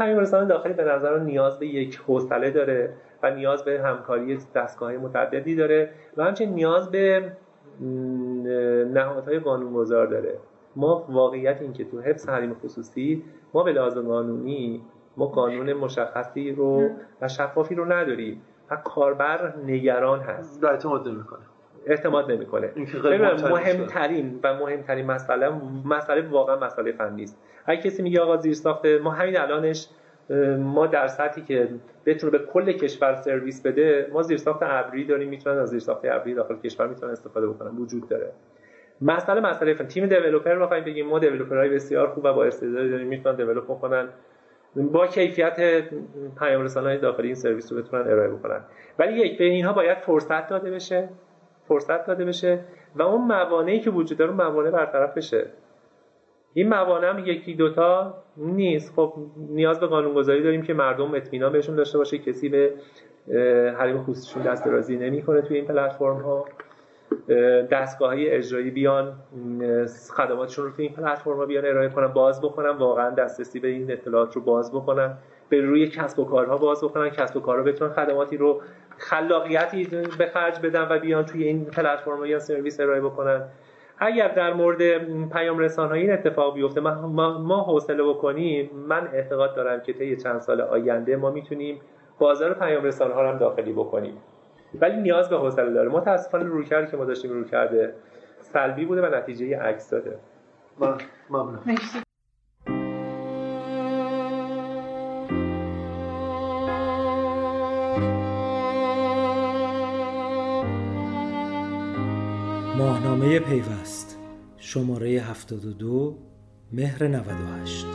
رسانه داخلی به نظر نیاز به یک حوصله داره و نیاز به همکاری دستگاه متعددی داره و همچنین نیاز به نهادهای قانونگذار داره. ما واقعیت این که تو حفظ حریم خصوصی ما به لحاظ قانونی ما قانون مشخصی رو و شفافی رو نداریم. و کاربر نگران هست. و اعتماد نمی‌کنه اعتماد نمی‌کنه. مهمترین و مهمترین مسئله مسئله واقعا مسئله فنی است اگه کسی میگه آقا زیر ساخته ما همین الانش ما در سطحی که بتونه به کل کشور سرویس بده ما زیرساخت ابری داریم می‌تونن از زیرساخت ابری داخل کشور می‌تونن استفاده بکنن. وجود داره. مسئله مسئله فن. تیم دیولپر بخوایم بگیم ما دیولپرهای بسیار خوب و با استعداد داریم می‌تونن دیولپ بکنن. با کیفیت پیام رسانه‌های داخلی این سرویس رو بتونن ارائه بکنن. ولی یک به اینها باید فرصت داده بشه. فرصت داده بشه و اون موانعی که وجود داره موانع برطرف بشه. این موانع هم یکی دوتا نیست. خب نیاز به قانونگذاری داریم که مردم اطمینان بهشون داشته باشه. کسی به حریم خصوصیشون دست درازی نمی‌کنه توی این پلتفرم ها دستگاه های اجرایی بیان خدماتشون رو توی این پلتفرم بیان ارائه کنن باز بکنن. واقعا دسترسی به این اطلاعات رو باز بکنن. به روی کسب و کارها باز بکنن. کسب و کارها بتونن خدماتی رو خلاقیتی به خرج بدن و بیان توی این پلتفرم یا سرویس ارائه بکنن. اگر در مورد پیام رسان این اتفاق بیفته ما, ما حوصله بکنیم. من اعتقاد دارم که طی چند سال آینده ما می‌تونیم بازار پیام رسان ها هم داخلی بکنیم. ولی نیاز به حوصله داره. متاسفانه رویکردی که ما داشتیم روی کرده سلبی بوده و نتیجه عکس داده. ممنون. ماهنامه پیوست. شماره 72 مهر 98